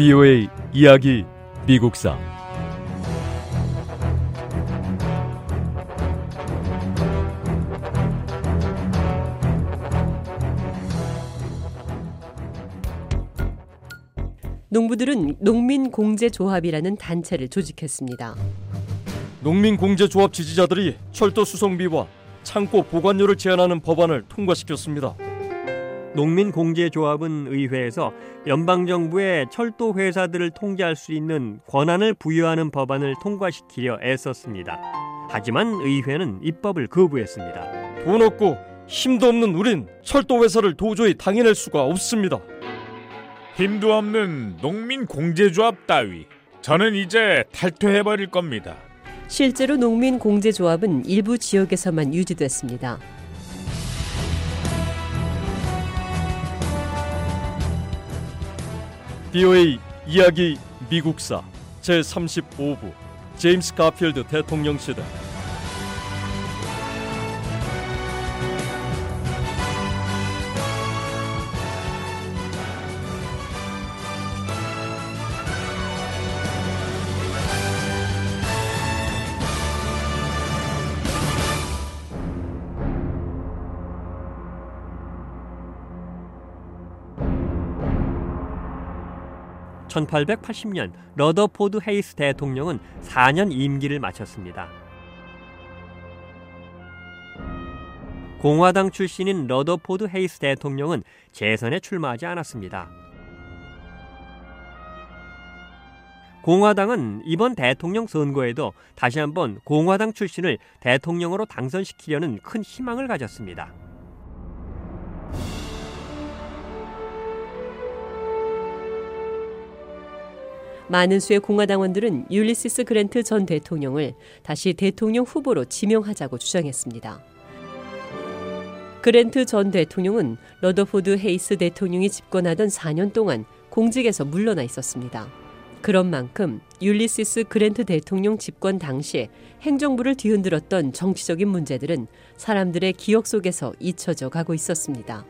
VOA 이야기 미국사 농부들은 농민공제조합이라는 단체를 조직했습니다. 농민공제조합 지지자들이 철도 수송비와 창고 보관료를 제한하는 법안을 통과시켰습니다. 농민공제조합은 의회에서 연방정부의 철도 회사들을 통제할 수 있는 권한을 부여하는 법안을 통과시키려 애썼습니다. 하지만 의회는 입법을 거부했습니다. 돈 없고 힘도 없는 우린 철도 회사를 도저히 당해낼 수가 없습니다. 힘도 없는 농민 공제조합 따위 저는 이제 탈퇴해 버릴 겁니다. 실제로 농민공제조합은 일부 지역에서만 유지됐습니다. BOA 이야기 미국사 제35부 제임스 가필드 대통령 시대 1880년 러더포드 헤이스 대통령은 4년 임기를 마쳤습니다. 공화당 출신인 러더포드 헤이스 대통령은 재선에 출마하지 않았습니다. 공화당은 이번 대통령 선거에도 다시 한번 공화당 출신을 대통령으로 당선시키려는 큰 희망을 가졌습니다. 많은 수의 공화당원들은 율리시스 그랜트 전 대통령을 다시 대통령 후보로 지명하자고 주장했습니다. 그랜트 전 대통령은 러더포드 헤이스 대통령이 집권하던 4년 동안 공직에서 물러나 있었습니다. 그런 만큼 율리시스 그랜트 대통령 집권 당시에 행정부를 뒤흔들었던 정치적인 문제들은 사람들의 기억 속에서 잊혀져 가고 있었습니다.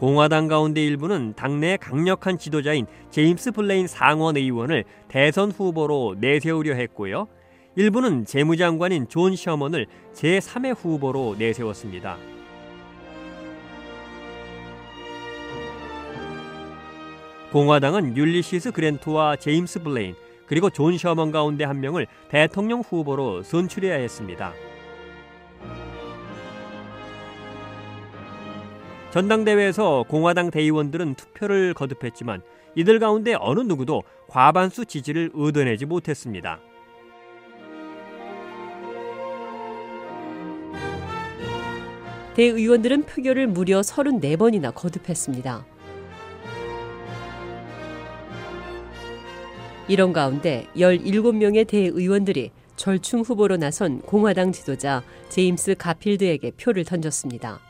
공화당 가운데 일부는 당내 강력한 지도자인 제임스 블레인 상원 의원을 대선 후보로 내세우려 했고요. 일부는 재무장관인 존 셔먼을 제3의 후보로 내세웠습니다. 공화당은 율리시스 그랜트와 제임스 블레인 그리고 존 셔먼 가운데 한 명을 대통령 후보로 선출해야 했습니다. 전당대회에서 공화당 대의원들은 투표를 거듭했지만 이들 가운데 어느 누구도 과반수 지지를 얻어내지 못했습니다. 대의원들은 표결을 무려 34번이나 거듭했습니다. 이런 가운데 17명의 대의원들이 절충 후보로 나선 공화당 지도자 제임스 가필드에게 표를 던졌습니다.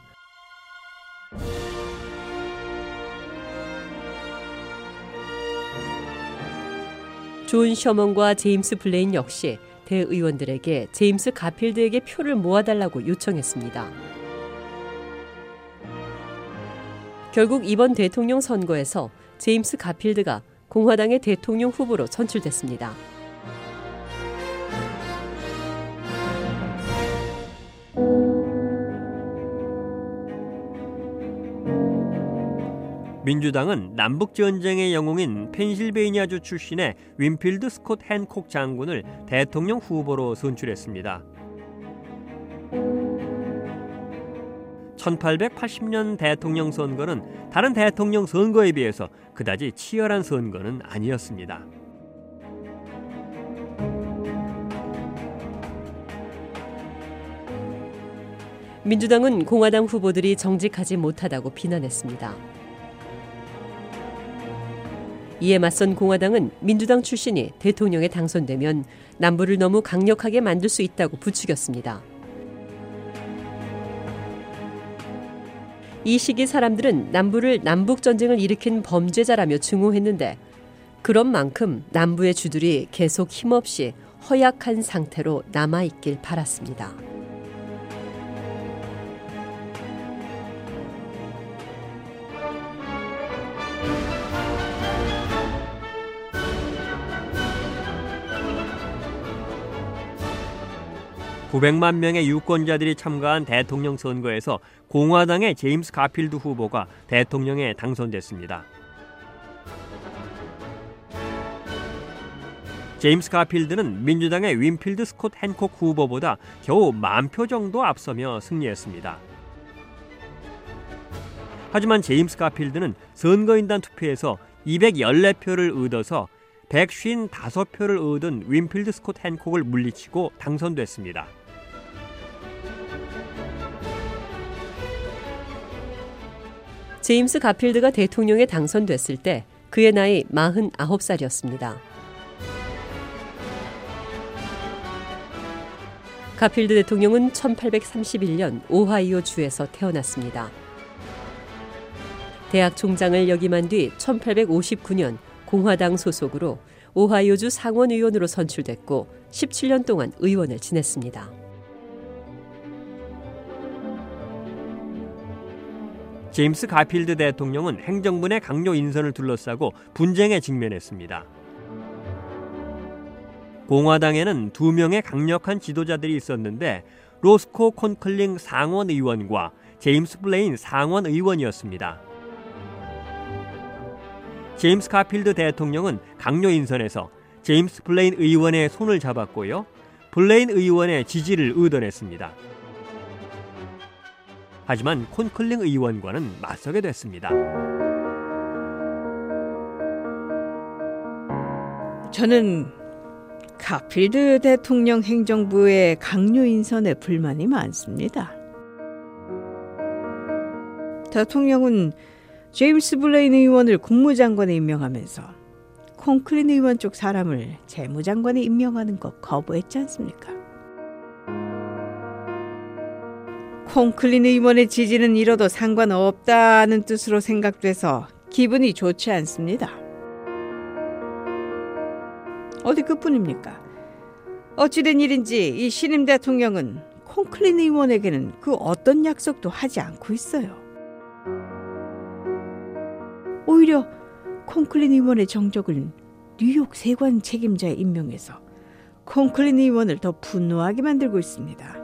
존 셔먼과 제임스 블레인 역시 대의원들에게 제임스 가필드에게 표를 모아달라고 요청했습니다. 결국 이번 대통령 선거에서 제임스 가필드가 공화당의 대통령 후보로 선출됐습니다. 민주당은 남북 전쟁의 영웅인 펜실베이니아주 출신의 윈필드 스콧 헨콕 장군을 대통령 후보로 선출했습니다. 1880년 대통령 선거는 다른 대통령 선거에 비해서 그다지 치열한 선거는 아니었습니다. 민주당은 공화당 후보들이 정직하지 못하다고 비난했습니다. 이에 맞선 공화당은 민주당 출신이 대통령에 당선되면 남부를 너무 강력하게 만들 수 있다고 부추겼습니다. 이 시기 사람들은 남부를 남북 전쟁을 일으킨 범죄자라며 증오했는데 그런 만큼 남부의 주들이 계속 힘없이 허약한 상태로 남아 있길 바랐습니다. 900만 명의 유권자들이 참가한 대통령 선거에서 공화당의 제임스 가필드 후보가 대통령에 당선됐습니다. 제임스 가필드는 민주당의 윈필드 스콧 핸콕 후보보다 겨우 만표 정도 앞서며 승리했습니다. 하지만 제임스 가필드는 선거인단 투표에서 214표를 얻어서 155표를 얻은 윈필드 스콧 핸콕을 물리치고 당선됐습니다. 제임스 가필드가 대통령에 당선됐을 때 그의 나이 49살이었습니다. 가필드 대통령은 1831년 오하이오 주에서 태어났습니다. 대학 총장을 역임한 뒤 1859년 공화당 소속으로 오하이오주 상원 의원으로 선출됐고 17년 동안 의원을 지냈습니다. 제임스 가필드 대통령은 행정부의 강요 인선을 둘러싸고 분쟁에 직면했습니다. 공화당에는 두 명의 강력한 지도자들이 있었는데 로스코 콘클링 상원 의원과 제임스 블레인 상원 의원이었습니다. 제임스 가필드 대통령은 각료 인선에서 제임스 블레인 의원의 손을 잡았고요. 블레인 의원의 지지를 얻어냈습니다. 하지만 콘클링 의원과는 맞서게 됐습니다. 저는 가필드 대통령 행정부의 각료 인선에 불만이 많습니다. 대통령은 제임스 블레인 의원을 국무장관에 임명하면서 콘클링 의원 쪽 사람을 재무장관에 임명하는 거 거부했지 않습니까? 콘클링 의원의 지지는 잃어도 상관없다는 뜻으로 생각돼서 기분이 좋지 않습니다. 어디 그뿐입니까? 어찌된 일인지 이 신임 대통령은 콩클린 의원에게는 그 어떤 약속도 하지 않고 있어요. 오히려 콩클린 의원의 정적을 뉴욕 세관 책임자에 임명해서 콩클린 의원을 더 분노하게 만들고 있습니다.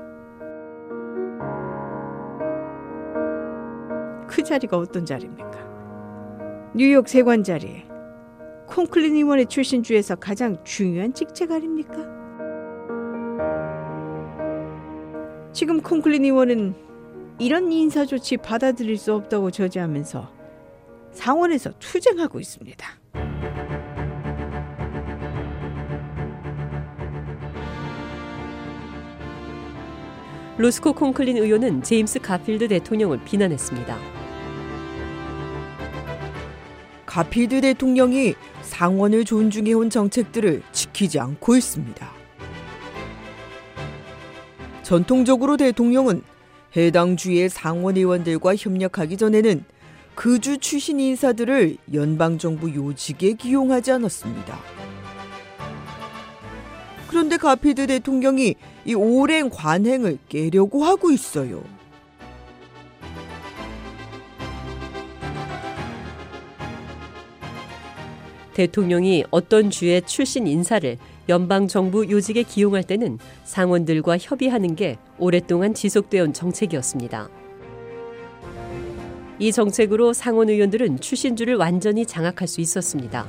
자리가 어떤 자리입니까? 뉴욕 세관 자리. 콩클린 의원의 출신 주에서 가장 중요한 직책 아닙니까? 지금 콩클린 의원은 이런 인사 조치 받아들일 수 없다고 저지하면서 상원에서 투쟁하고 있습니다. 로스코 콩클린 의원은 제임스 가필드 대통령을 비난했습니다. 가필드 대통령이 상원을 존중해온 정책들을 지키지 않고 있습니다. 전통적으로 대통령은 해당 주의 상원 의원들과 협력하기 전에는 그 주 출신 인사들을 연방정부 요직에 기용하지 않았습니다. 그런데 가피드 대통령이 이 오랜 관행을 깨려고 하고 있어요. 대통령이 어떤 주의 출신 인사를 연방 정부 요직에 기용할 때는 상원들과 협의하는 게 오랫동안 지속되어 온 정책이었습니다. 이 정책으로 상원 의원들은 출신주를 완전히 장악할 수 있었습니다.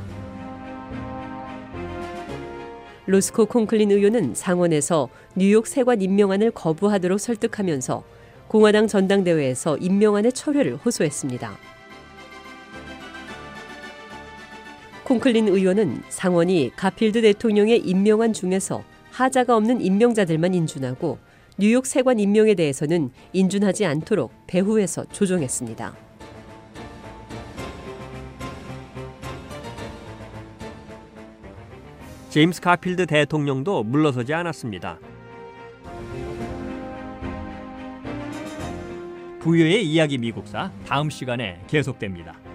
로스코 콩클린 의원은 상원에서 뉴욕 세관 임명안을 거부하도록 설득하면서 공화당 전당대회에서 임명안의 철회를 호소했습니다. 콩클린 의원은 상원이 가필드 대통령의 임명안 중에서 하자가 없는 임명자들만 인준하고 뉴욕 세관 임명에 대해서는 인준하지 않도록 배후에서 조정했습니다. 제임스 가필드 대통령도 물러서지 않았습니다. 부유의 이야기 미국사 다음 시간에 계속됩니다.